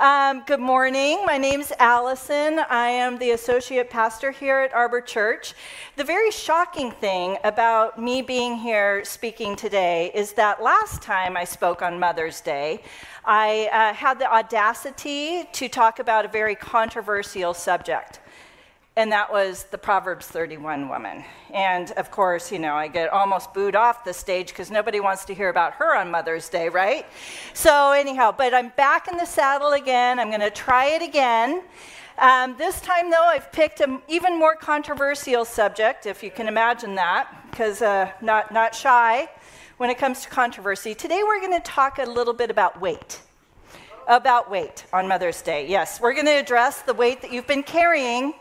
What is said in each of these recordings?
Um, good morning. My name's Alison. I am the associate pastor here at Arbor Church. The very shocking thing about me being here speaking today is that last time I spoke on Mother's Day, I uh, had the audacity to talk about a very controversial subject and that was the Proverbs 31 woman. And of course, you know, I get almost booed off the stage because nobody wants to hear about her on Mother's Day, right? So, anyhow, but I'm back in the saddle again. I'm going to try it again. Um, this time, though, I've picked an even more controversial subject, if you can imagine that, because uh, not, not shy when it comes to controversy. Today, we're going to talk a little bit about weight about weight on Mother's Day. Yes, we're going to address the weight that you've been carrying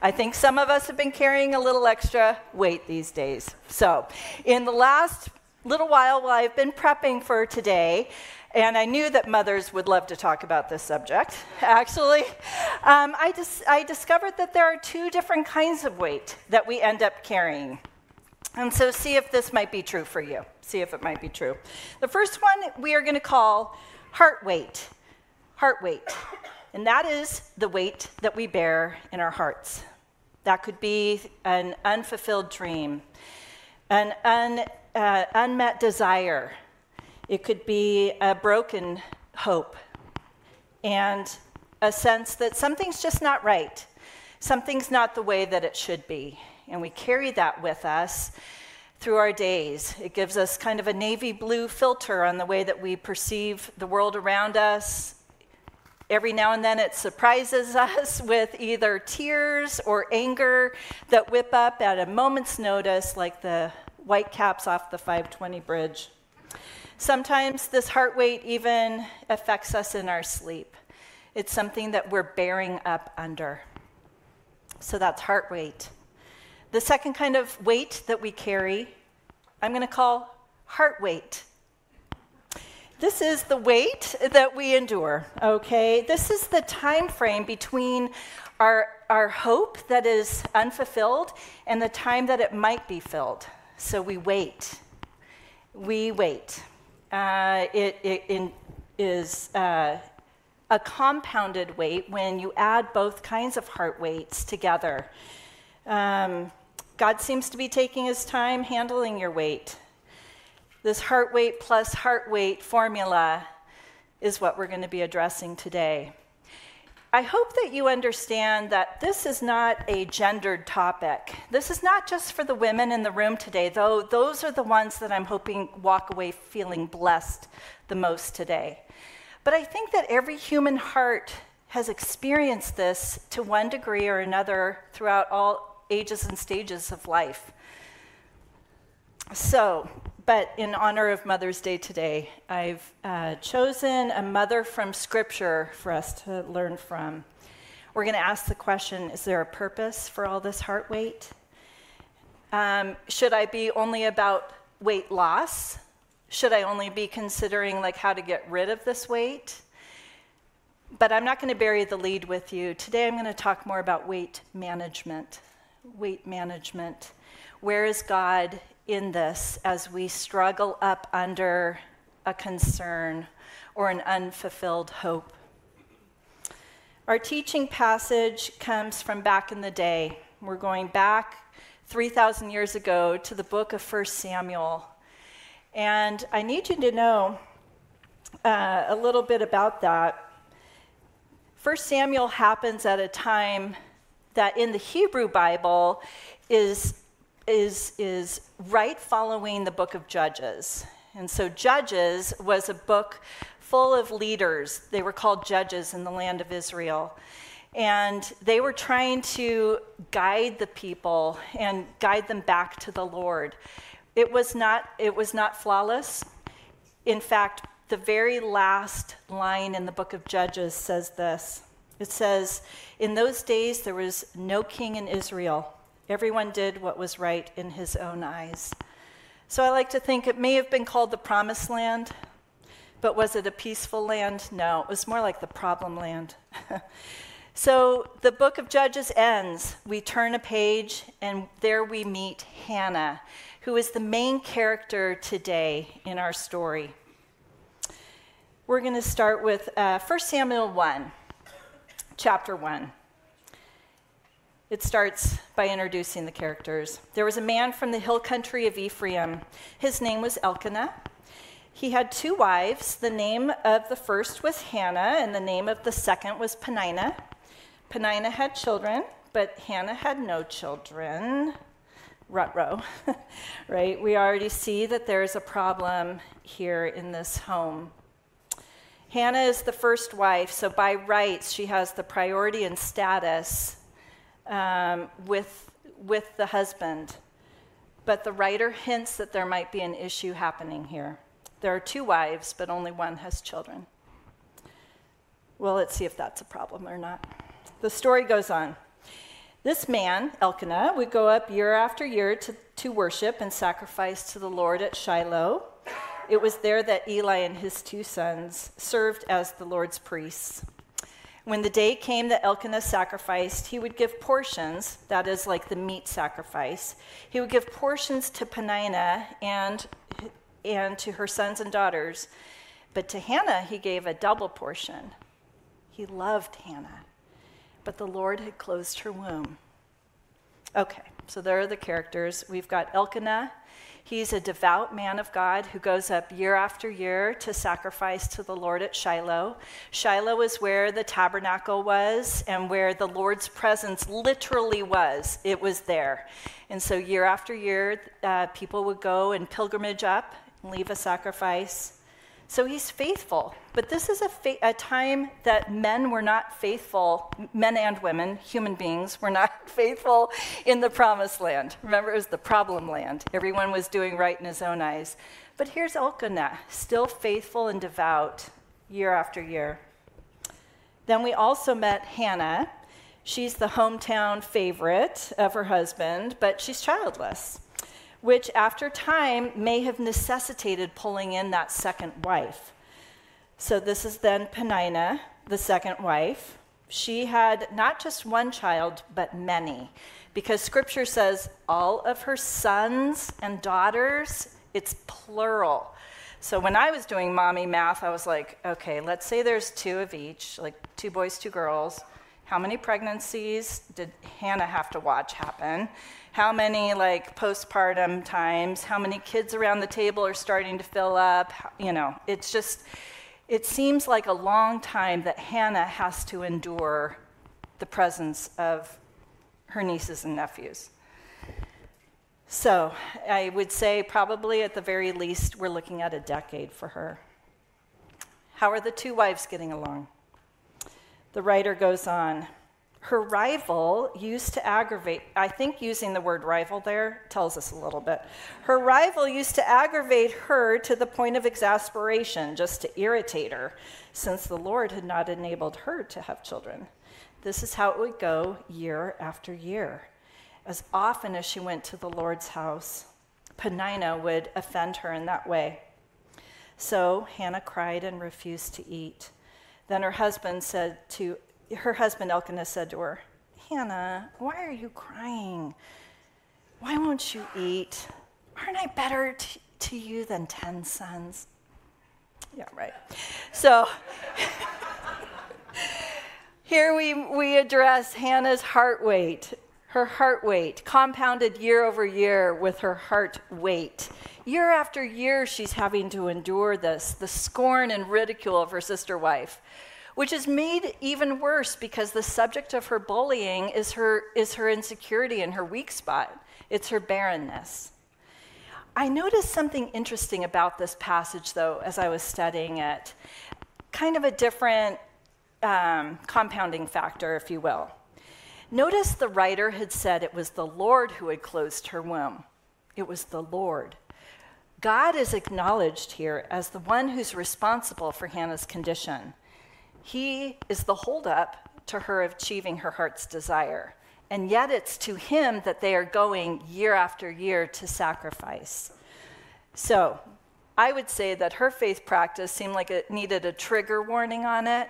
I think some of us have been carrying a little extra weight these days. So, in the last little while, while I've been prepping for today, and I knew that mothers would love to talk about this subject, actually, um, I, dis- I discovered that there are two different kinds of weight that we end up carrying. And so, see if this might be true for you. See if it might be true. The first one we are going to call heart weight. Heart weight and that is the weight that we bear in our hearts. That could be an unfulfilled dream, an un, uh, unmet desire. It could be a broken hope, and a sense that something's just not right. Something's not the way that it should be. And we carry that with us through our days. It gives us kind of a navy blue filter on the way that we perceive the world around us, Every now and then it surprises us with either tears or anger that whip up at a moment's notice, like the white caps off the 520 bridge. Sometimes this heart weight even affects us in our sleep. It's something that we're bearing up under. So that's heart weight. The second kind of weight that we carry, I'm going to call heart wait. This is the weight that we endure, okay? This is the time frame between our, our hope that is unfulfilled and the time that it might be filled. So we wait. We wait. Uh, it, it in, is uh, a compounded weight when you add both kinds of heart weights together. Um, God seems to be taking his time handling your weight. This heart weight plus heart wait formula is what we're going to be addressing today. I hope that you understand that this is not a gendered topic. This is not just for the women in the room today, though those are the ones that I'm hoping walk away feeling blessed the most today. But I think that every human heart has experienced this to one degree or another throughout all ages and stages of life. So, but in honor of Mother's Day today, I've uh, chosen a mother from Scripture for us to learn from. We're going to ask the question Is there a purpose for all this heart weight? Um, should I be only about weight loss? Should I only be considering like how to get rid of this weight? But I'm not going to bury the lead with you. Today I'm going to talk more about weight management. Weight management. Where is God in this as we struggle up under a concern or an unfulfilled hope. Our teaching passage comes from back in the day. We're going back 3,000 years ago to the book of 1 Samuel. And I need you to know uh, a little bit about that. 1 Samuel happens at a time that in the Hebrew Bible is is, is right following the book of Judges. And so, Judges was a book full of leaders. They were called judges in the land of Israel. And they were trying to guide the people and guide them back to the Lord. It was not, it was not flawless. In fact, the very last line in the book of Judges says this it says, In those days there was no king in Israel Everyone did what was right in his own eyes. So I like to think it may have been called the promised land, but was it a peaceful land? No, it was more like the problem land. so the book of Judges ends. We turn a page, and there we meet Hannah, who is the main character today in our story. We're going to start with uh, 1 Samuel 1, chapter 1. It starts by introducing the characters. There was a man from the hill country of Ephraim. His name was Elkanah. He had two wives. The name of the first was Hannah, and the name of the second was Peninnah. Peninnah had children, but Hannah had no children. Rutro, right? We already see that there's a problem here in this home. Hannah is the first wife, so by rights, she has the priority and status um, with, with the husband. But the writer hints that there might be an issue happening here. There are two wives, but only one has children. Well, let's see if that's a problem or not. The story goes on. This man, Elkanah, would go up year after year to, to worship and sacrifice to the Lord at Shiloh. It was there that Eli and his two sons served as the Lord's priests. When the day came that Elkanah sacrificed, he would give portions, that is, like the meat sacrifice, he would give portions to Peninnah and, and to her sons and daughters. But to Hannah, he gave a double portion. He loved Hannah, but the Lord had closed her womb. Okay, so there are the characters. We've got Elkanah He's a devout man of God who goes up year after year to sacrifice to the Lord at Shiloh. Shiloh is where the tabernacle was and where the Lord's presence literally was. It was there. And so, year after year, uh, people would go and pilgrimage up and leave a sacrifice. So he's faithful. But this is a, fa- a, time that men were not faithful, men and women, human beings, were not faithful in the promised land. Remember, it was the problem land. Everyone was doing right in his own eyes. But here's Elkanah, still faithful and devout year after year. Then we also met Hannah. She's the hometown favorite of her husband, but she's childless which after time may have necessitated pulling in that second wife. So this is then Peninnah, the second wife. She had not just one child, but many, because scripture says all of her sons and daughters, it's plural. So when I was doing mommy math, I was like, okay, let's say there's two of each, like two boys, two girls. How many pregnancies did Hannah have to watch happen? how many like postpartum times, how many kids around the table are starting to fill up, you know, it's just, it seems like a long time that Hannah has to endure the presence of her nieces and nephews. So I would say probably at the very least, we're looking at a decade for her. How are the two wives getting along? The writer goes on her rival used to aggravate, I think using the word rival there tells us a little bit. Her rival used to aggravate her to the point of exasperation, just to irritate her, since the Lord had not enabled her to have children. This is how it would go year after year. As often as she went to the Lord's house, Peninnah would offend her in that way. So Hannah cried and refused to eat. Then her husband said to her husband Elkanah said to her, Hannah, why are you crying? Why won't you eat? Aren't I better to, to you than 10 sons? Yeah, right. So here we, we address Hannah's heart weight, her heart weight, compounded year over year with her heart wait. Year after year, she's having to endure this the scorn and ridicule of her sister wife which is made even worse because the subject of her bullying is her, is her insecurity and her weak spot. It's her barrenness. I noticed something interesting about this passage, though, as I was studying it. Kind of a different um, compounding factor, if you will. Notice the writer had said it was the Lord who had closed her womb. It was the Lord. God is acknowledged here as the one who's responsible for Hannah's condition. He is the holdup to her achieving her heart's desire. And yet it's to him that they are going year after year to sacrifice. So I would say that her faith practice seemed like it needed a trigger warning on it,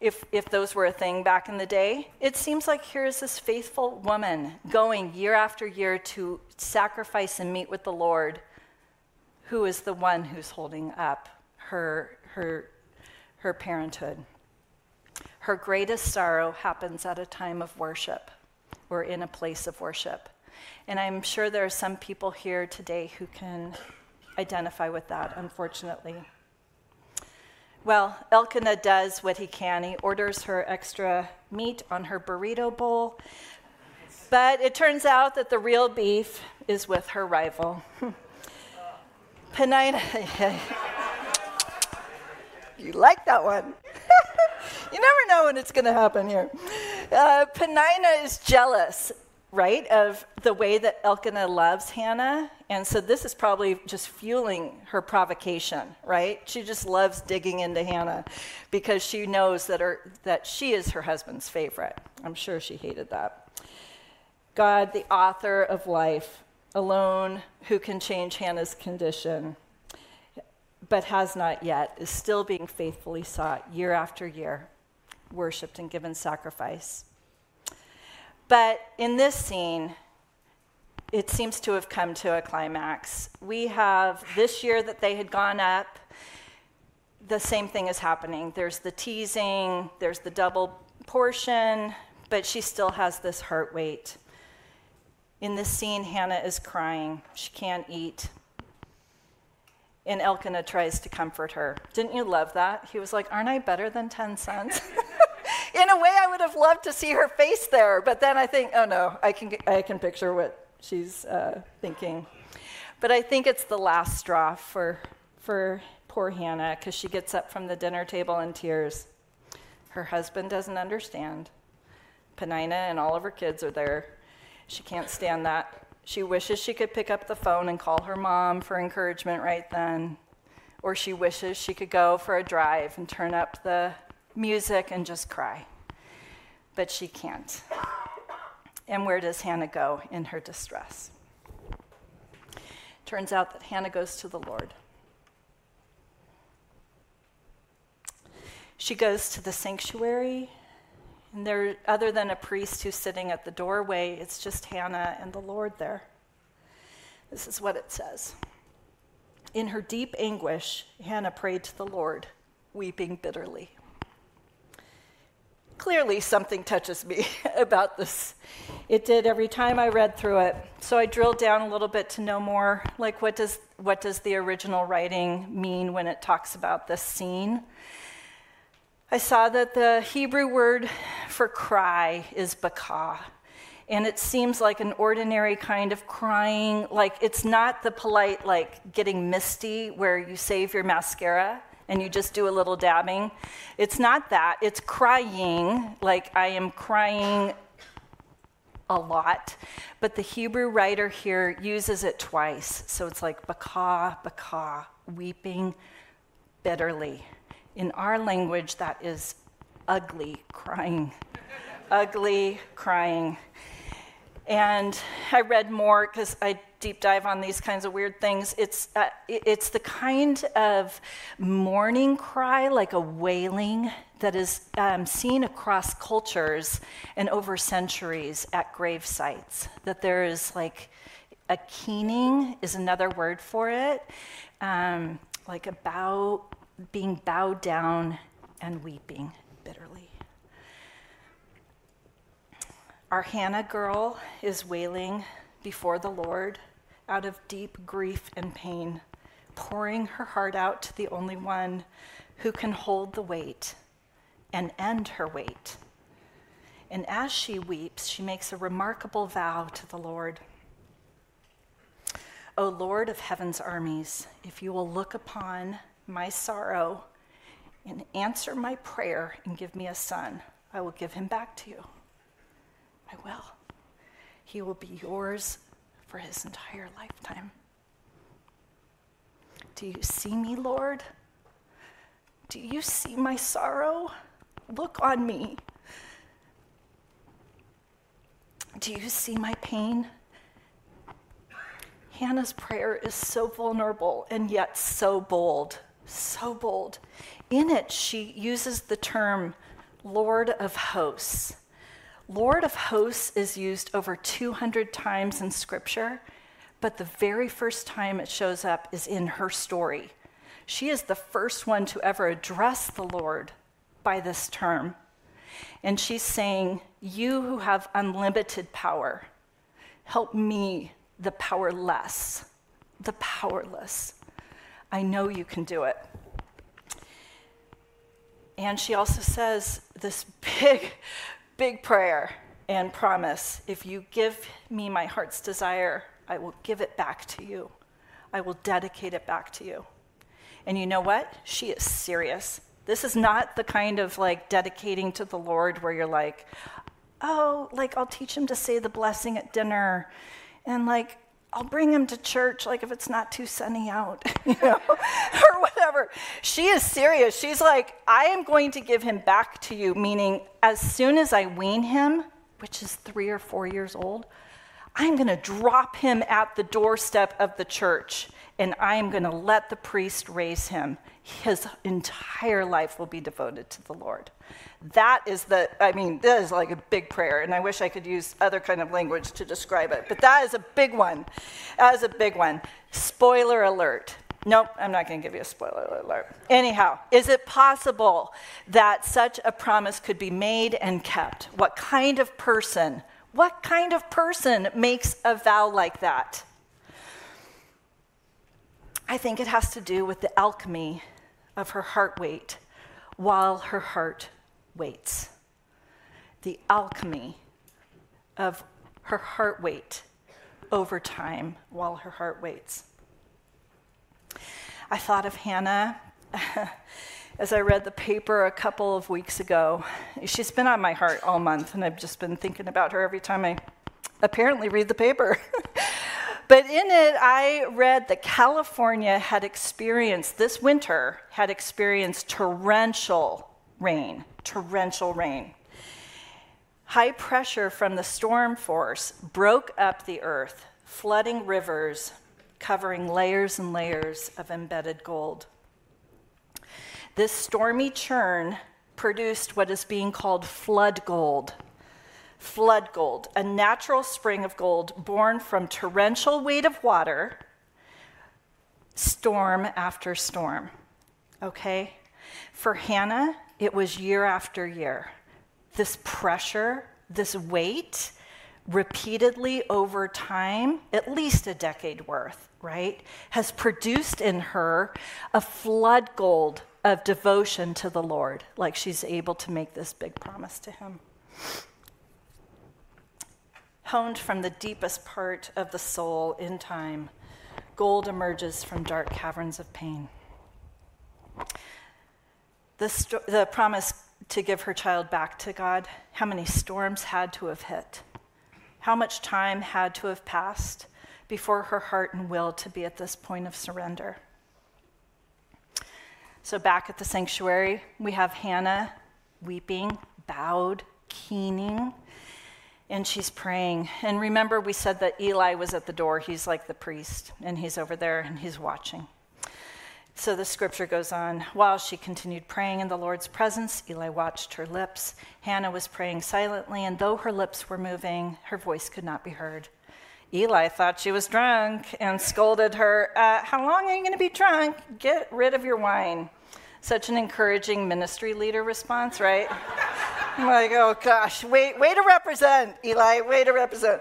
if, if those were a thing back in the day. It seems like here is this faithful woman going year after year to sacrifice and meet with the Lord, who is the one who's holding up her, her her parenthood. Her greatest sorrow happens at a time of worship or in a place of worship. And I'm sure there are some people here today who can identify with that, unfortunately. Well, Elkanah does what he can. He orders her extra meat on her burrito bowl. But it turns out that the real beef is with her rival. Peninnah. you like that one. you never know when it's going to happen here. Uh, Peninnah is jealous, right, of the way that Elkanah loves Hannah. And so this is probably just fueling her provocation, right? She just loves digging into Hannah because she knows that, her, that she is her husband's favorite. I'm sure she hated that. God, the author of life, alone who can change Hannah's condition, but has not yet, is still being faithfully sought year after year, worshiped and given sacrifice. But in this scene, it seems to have come to a climax. We have this year that they had gone up, the same thing is happening. There's the teasing, there's the double portion, but she still has this heart weight. In this scene, Hannah is crying. She can't eat. And Elkanah tries to comfort her. Didn't you love that? He was like, Aren't I better than 10 sons? in a way, I would have loved to see her face there, but then I think, oh no, I can, I can picture what she's uh, thinking. But I think it's the last straw for, for poor Hannah because she gets up from the dinner table in tears. Her husband doesn't understand. Peninnah and all of her kids are there. She can't stand that. She wishes she could pick up the phone and call her mom for encouragement right then. Or she wishes she could go for a drive and turn up the music and just cry. But she can't. And where does Hannah go in her distress? Turns out that Hannah goes to the Lord. She goes to the sanctuary and there, other than a priest who's sitting at the doorway, it's just Hannah and the Lord there. This is what it says. In her deep anguish, Hannah prayed to the Lord, weeping bitterly. Clearly, something touches me about this. It did every time I read through it. So I drilled down a little bit to know more like, what does, what does the original writing mean when it talks about this scene? I saw that the Hebrew word for cry is bakah. And it seems like an ordinary kind of crying, like it's not the polite, like getting misty where you save your mascara and you just do a little dabbing. It's not that. It's crying, like I am crying a lot. But the Hebrew writer here uses it twice. So it's like baka, baka, weeping bitterly. In our language, that is ugly crying. ugly crying. And I read more because I deep dive on these kinds of weird things. It's, uh, it's the kind of mourning cry, like a wailing, that is um, seen across cultures and over centuries at grave sites. That there is like a keening, is another word for it, um, like a bow, being bowed down and weeping bitterly. Our Hannah girl is wailing before the Lord out of deep grief and pain, pouring her heart out to the only one who can hold the weight and end her wait. And as she weeps, she makes a remarkable vow to the Lord. O Lord of heaven's armies, if you will look upon my sorrow and answer my prayer and give me a son, I will give him back to you. I will. He will be yours for his entire lifetime. Do you see me, Lord? Do you see my sorrow? Look on me. Do you see my pain? Hannah's prayer is so vulnerable and yet so bold so bold. In it, she uses the term Lord of Hosts. Lord of Hosts is used over 200 times in Scripture, but the very first time it shows up is in her story. She is the first one to ever address the Lord by this term. And she's saying, You who have unlimited power, help me, the powerless, the powerless. I know you can do it. And she also says this big, big prayer and promise if you give me my heart's desire, I will give it back to you. I will dedicate it back to you. And you know what? She is serious. This is not the kind of like dedicating to the Lord where you're like, oh, like I'll teach him to say the blessing at dinner. And like, I'll bring him to church, like if it's not too sunny out, you know, or whatever. She is serious. She's like, I am going to give him back to you, meaning as soon as I wean him, which is three or four years old, I'm going to drop him at the doorstep of the church and I'm going to let the priest raise him. His entire life will be devoted to the Lord. That is the, I mean, that is like a big prayer, and I wish I could use other kind of language to describe it, but that is a big one. That is a big one. Spoiler alert. Nope, I'm not going to give you a spoiler alert. Anyhow, is it possible that such a promise could be made and kept? What kind of person, what kind of person makes a vow like that? I think it has to do with the alchemy of her heart weight while her heart waits. The alchemy of her heart weight over time while her heart waits. I thought of Hannah as I read the paper a couple of weeks ago. She's been on my heart all month, and I've just been thinking about her every time I apparently read the paper. But in it, I read that California had experienced, this winter, had experienced torrential rain, torrential rain. High pressure from the storm force broke up the earth, flooding rivers, covering layers and layers of embedded gold. This stormy churn produced what is being called flood gold flood gold, a natural spring of gold born from torrential weight of water, storm after storm. Okay? For Hannah, it was year after year. This pressure, this weight, repeatedly over time, at least a decade worth, right, has produced in her a flood gold of devotion to the Lord, like she's able to make this big promise to him honed from the deepest part of the soul in time, gold emerges from dark caverns of pain. The, the promise to give her child back to God, how many storms had to have hit? How much time had to have passed before her heart and will to be at this point of surrender? So, back at the sanctuary, we have Hannah weeping, bowed, keening, and she's praying. And remember, we said that Eli was at the door. He's like the priest, and he's over there and he's watching. So the scripture goes on. While she continued praying in the Lord's presence, Eli watched her lips. Hannah was praying silently, and though her lips were moving, her voice could not be heard. Eli thought she was drunk and scolded her, uh, How long are you going to be drunk? Get rid of your wine. Such an encouraging ministry leader response, right? I'm like, oh gosh, wait, way to represent, Eli, way to represent.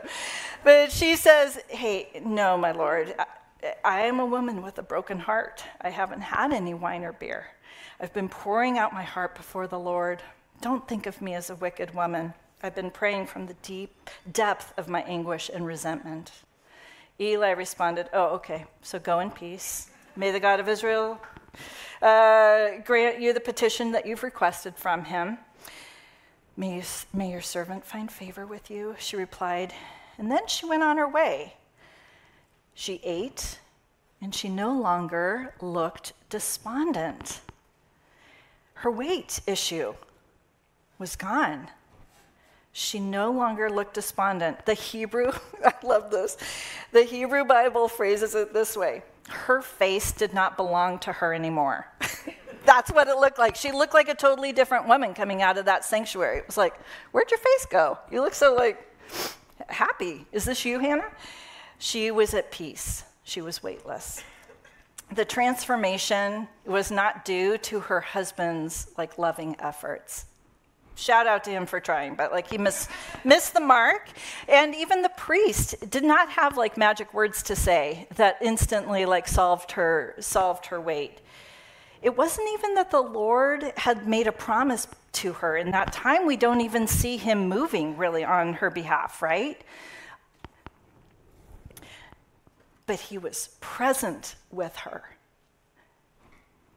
But she says, hey, no, my Lord, I, am a woman with a broken heart. I haven't had any wine or beer. I've been pouring out my heart before the Lord. Don't think of me as a wicked woman. I've been praying from the deep depth of my anguish and resentment. Eli responded, Oh, okay, so go in peace. May the God of Israel uh, grant you the petition that you've requested from him. May, you, may your servant find favor with you, she replied. And then she went on her way. She ate, and she no longer looked despondent. Her weight issue was gone. She no longer looked despondent. The Hebrew, I love this, the Hebrew Bible phrases it this way her face did not belong to her anymore. that's what it looked like. She looked like a totally different woman coming out of that sanctuary. It was like, where'd your face go? You look so like happy. Is this you, Hannah? She was at peace. She was weightless. the transformation was not due to her husband's like loving efforts. Shout out to him for trying but like he missed missed the mark. And even the priest did not have like magic words to say that instantly like solved her solved her weight. It wasn't even that the lord had made a promise to her. In that time we don't even see him moving really on her behalf right but he was present with her.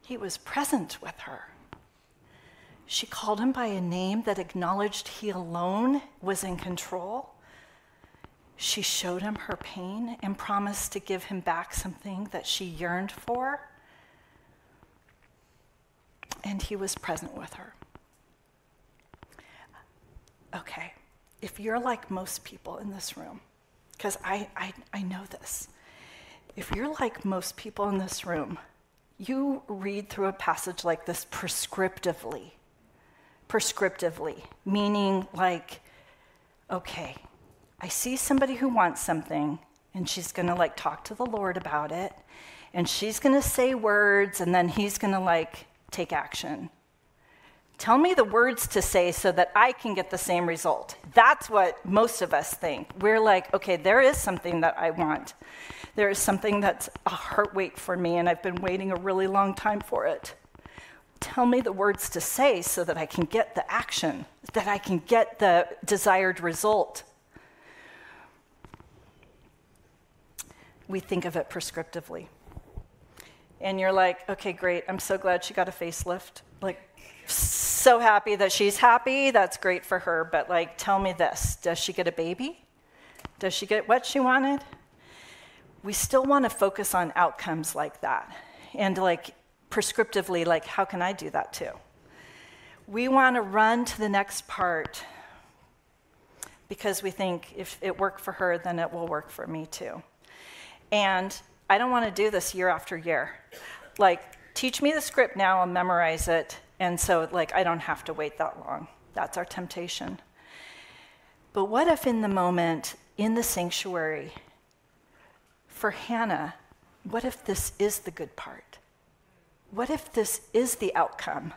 He was present with her. She called him by a name that acknowledged he alone was in control. She showed him her pain and promised to give him back something that she yearned for. And he was present with her. Okay, if you're like most people in this room, because I, I, I know this, if you're like most people in this room, you read through a passage like this prescriptively. Prescriptively, meaning like, okay, I see somebody who wants something, and she's gonna like talk to the Lord about it, and she's gonna say words, and then he's gonna like take action. Tell me the words to say so that I can get the same result. That's what most of us think. We're like, okay, there is something that I want. There is something that's a heart weight for me, and I've been waiting a really long time for it. Tell me the words to say so that I can get the action, that I can get the desired result. We think of it prescriptively. And you're like, okay, great, I'm so glad she got a facelift. Like, so happy that she's happy. That's great for her. But, like, tell me this Does she get a baby? Does she get what she wanted? We still want to focus on outcomes like that. And, like, prescriptively, like, how can I do that too? We want to run to the next part because we think if it worked for her, then it will work for me too. And I don't want to do this year after year. Like, teach me the script now and memorize it and so, like, I don't have to wait that long. That's our temptation. But what if, in the moment, in the sanctuary, for Hannah, what if this is the good part? What if this is the outcome?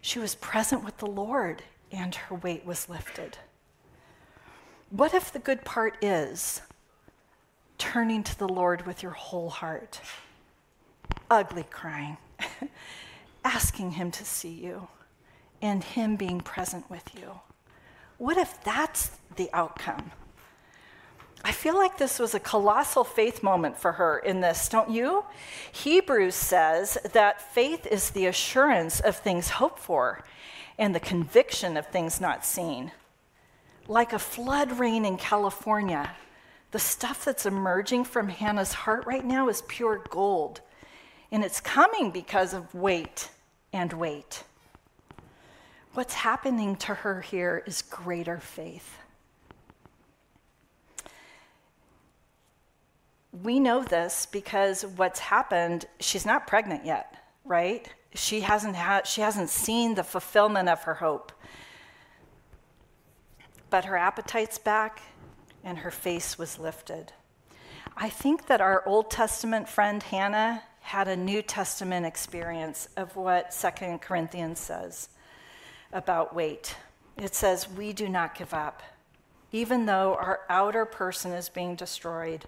She was present with the Lord and her weight was lifted. What if the good part is turning to the Lord with your whole heart? Ugly crying. asking Him to see you and Him being present with you? What if that's the outcome? I feel like this was a colossal faith moment for her in this, don't you? Hebrews says that faith is the assurance of things hoped for and the conviction of things not seen. Like a flood rain in California, the stuff that's emerging from Hannah's heart right now is pure gold. And it's coming because of weight and wait. What's happening to her here is greater faith. We know this because what's happened, she's not pregnant yet, right? She hasn't had she hasn't seen the fulfillment of her hope. But her appetite's back and her face was lifted. I think that our Old Testament friend Hannah had a New Testament experience of what Second Corinthians says about weight. It says, We do not give up. Even though our outer person is being destroyed,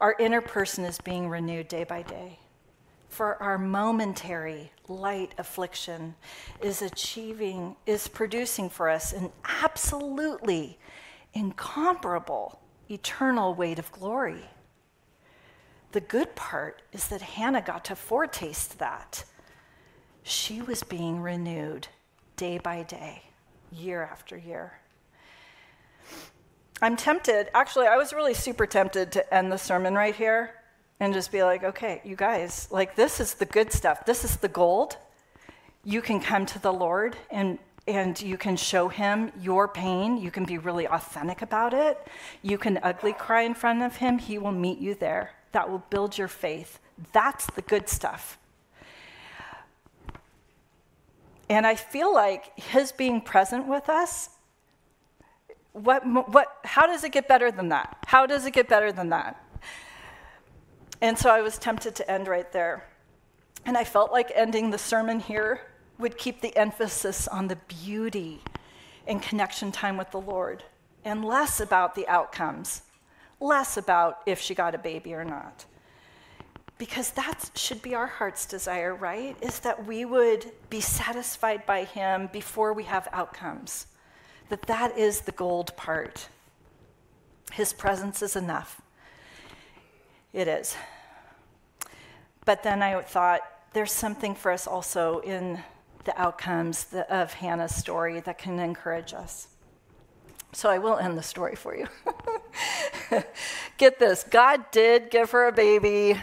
our inner person is being renewed day by day. For our momentary light affliction is achieving, is producing for us an absolutely incomparable eternal weight of glory. The good part is that Hannah got to foretaste that. She was being renewed day by day, year after year. I'm tempted, actually, I was really super tempted to end the sermon right here and just be like, okay, you guys, like, this is the good stuff. This is the gold. You can come to the Lord and and you can show him your pain. You can be really authentic about it. You can ugly cry in front of him. He will meet you there that will build your faith. That's the good stuff. And I feel like his being present with us, what, what, how does it get better than that? How does it get better than that? And so I was tempted to end right there. And I felt like ending the sermon here would keep the emphasis on the beauty and connection time with the Lord and less about the outcomes, less about if she got a baby or not. Because that should be our heart's desire, right? Is that we would be satisfied by Him before we have outcomes. That that is the gold part. His presence is enough. It is. But then I thought there's something for us also in the outcomes of Hannah's story that can encourage us. So I will end the story for you. Get this God did give her a baby.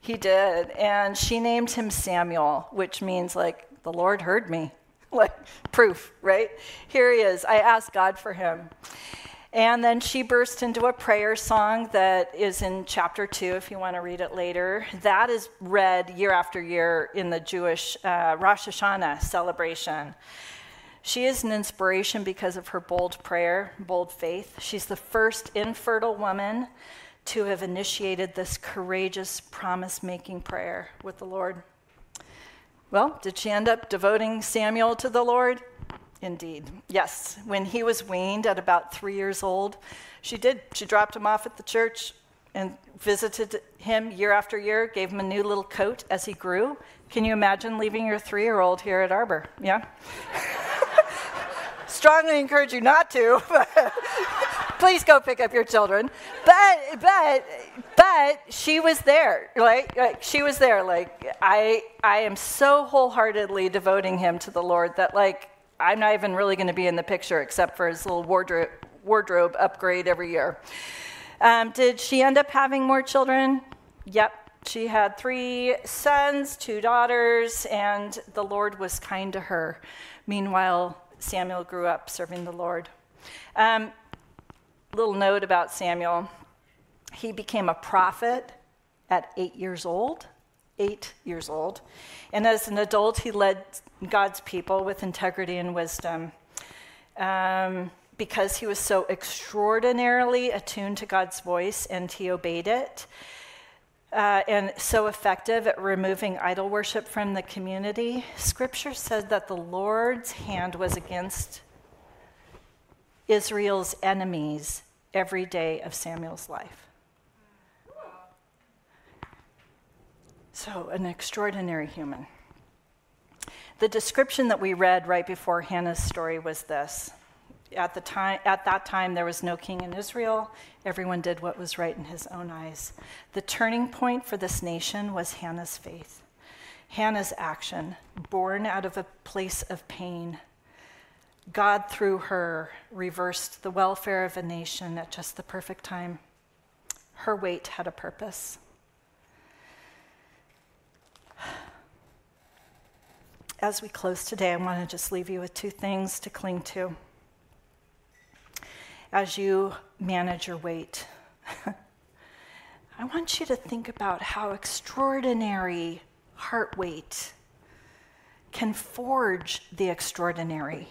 He did. And she named him Samuel, which means like, the Lord heard me. like, proof, right? Here he is. I asked God for him. And then she burst into a prayer song that is in chapter two, if you want to read it later. That is read year after year in the Jewish uh, Rosh Hashanah celebration. She is an inspiration because of her bold prayer, bold faith. She's the first infertile woman to have initiated this courageous promise making prayer with the Lord. Well, did she end up devoting Samuel to the Lord? Indeed. Yes. When he was weaned at about three years old, she did. She dropped him off at the church and visited him year after year, gave him a new little coat as he grew. Can you imagine leaving your three year old here at Arbor? Yeah? Strongly encourage you not to. Please go pick up your children. But, but, but she was there. Like, like she was there. Like, I, I am so wholeheartedly devoting him to the Lord that, like, I'm not even really going to be in the picture except for his little wardrobe, wardrobe upgrade every year. Um, did she end up having more children? Yep. She had three sons, two daughters, and the Lord was kind to her. Meanwhile, Samuel grew up serving the Lord. Um, little note about Samuel he became a prophet at eight years old. Eight years old. And as an adult, he led God's people with integrity and wisdom. Um, because he was so extraordinarily attuned to God's voice and he obeyed it, uh, and so effective at removing idol worship from the community, scripture said that the Lord's hand was against Israel's enemies every day of Samuel's life. So, an extraordinary human. The description that we read right before Hannah's story was this. At, the time, at that time, there was no king in Israel. Everyone did what was right in his own eyes. The turning point for this nation was Hannah's faith, Hannah's action, born out of a place of pain. God, through her, reversed the welfare of a nation at just the perfect time. Her weight had a purpose. as we close today, I want to just leave you with two things to cling to as you manage your weight. I want you to think about how extraordinary heart weight can forge the extraordinary.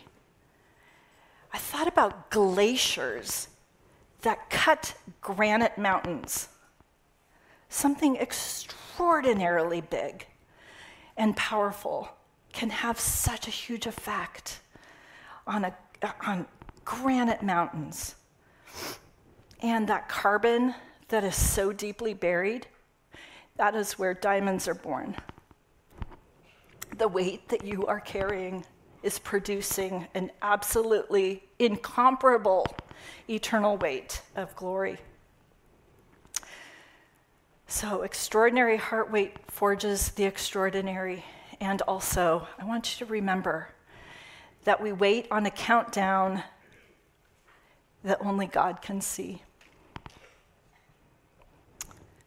I thought about glaciers that cut granite mountains, something extraordinarily big and powerful can have such a huge effect on, a, on granite mountains. And that carbon that is so deeply buried, that is where diamonds are born. The weight that you are carrying is producing an absolutely incomparable eternal weight of glory. So, extraordinary heart weight forges the extraordinary. And also, I want you to remember that we wait on a countdown that only God can see.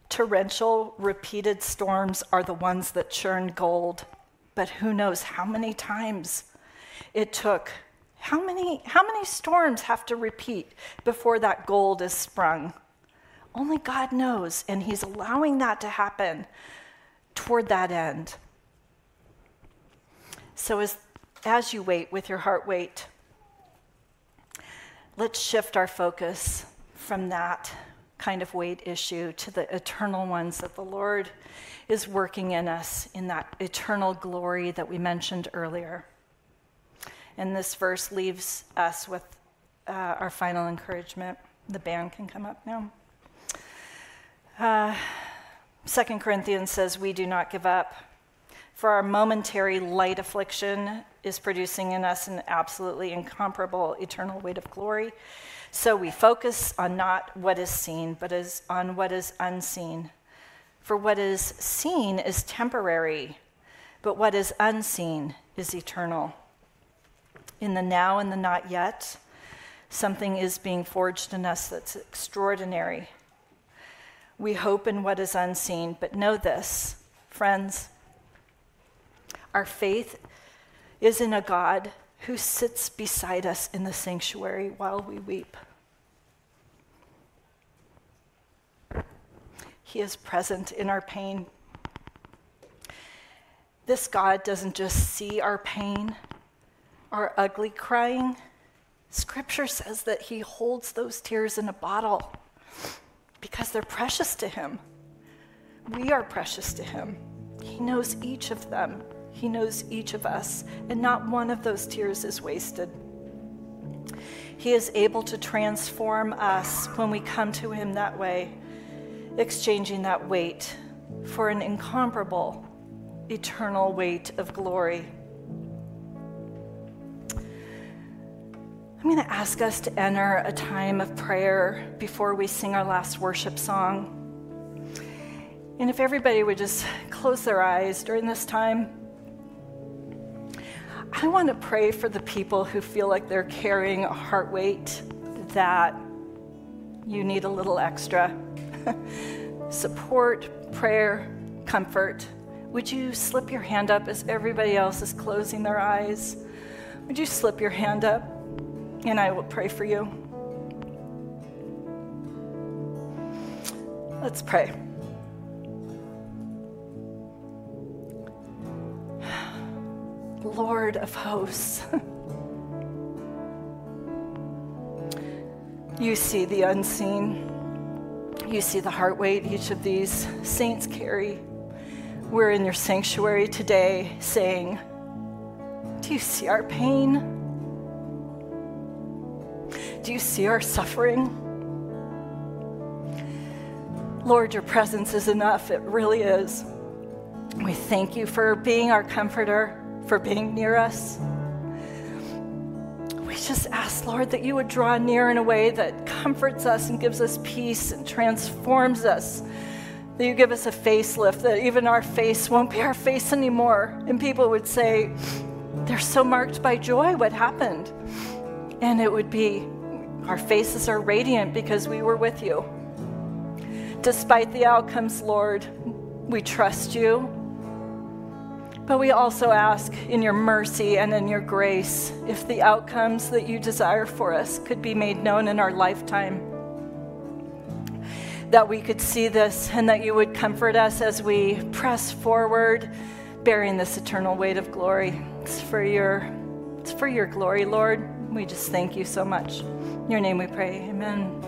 Torrential, repeated storms are the ones that churn gold, but who knows how many times it took. How many, how many storms have to repeat before that gold is sprung? Only God knows, and He's allowing that to happen toward that end. So, as, as you wait with your heart weight, let's shift our focus from that kind of weight issue to the eternal ones that the Lord is working in us in that eternal glory that we mentioned earlier. And this verse leaves us with uh, our final encouragement. The band can come up now. Uh, Second Corinthians says, We do not give up. For our momentary light affliction is producing in us an absolutely incomparable eternal weight of glory. So we focus on not what is seen, but is on what is unseen. For what is seen is temporary, but what is unseen is eternal. In the now and the not yet, something is being forged in us that's extraordinary. We hope in what is unseen, but know this, friends. Our faith is in a God who sits beside us in the sanctuary while we weep. He is present in our pain. This God doesn't just see our pain, our ugly crying. Scripture says that He holds those tears in a bottle because they're precious to Him. We are precious to Him. He knows each of them. He knows each of us, and not one of those tears is wasted. He is able to transform us when we come to Him that way, exchanging that weight for an incomparable, eternal weight of glory. I'm going to ask us to enter a time of prayer before we sing our last worship song. And if everybody would just close their eyes during this time. I want to pray for the people who feel like they're carrying a heart weight that you need a little extra support, prayer, comfort. Would you slip your hand up as everybody else is closing their eyes? Would you slip your hand up and I will pray for you? Let's pray. Lord of hosts. you see the unseen. You see the heart weight each of these saints carry. We're in your sanctuary today saying, Do you see our pain? Do you see our suffering? Lord, your presence is enough. It really is. We thank you for being our comforter for being near us. We just ask, Lord, that you would draw near in a way that comforts us and gives us peace and transforms us. That you give us a facelift, that even our face won't be our face anymore. And people would say, they're so marked by joy. What happened? And it would be, our faces are radiant because we were with you. Despite the outcomes, Lord, we trust you. But we also ask in your mercy and in your grace if the outcomes that you desire for us could be made known in our lifetime. That we could see this and that you would comfort us as we press forward, bearing this eternal weight of glory. It's for your, it's for your glory, Lord. We just thank you so much. In your name we pray. Amen.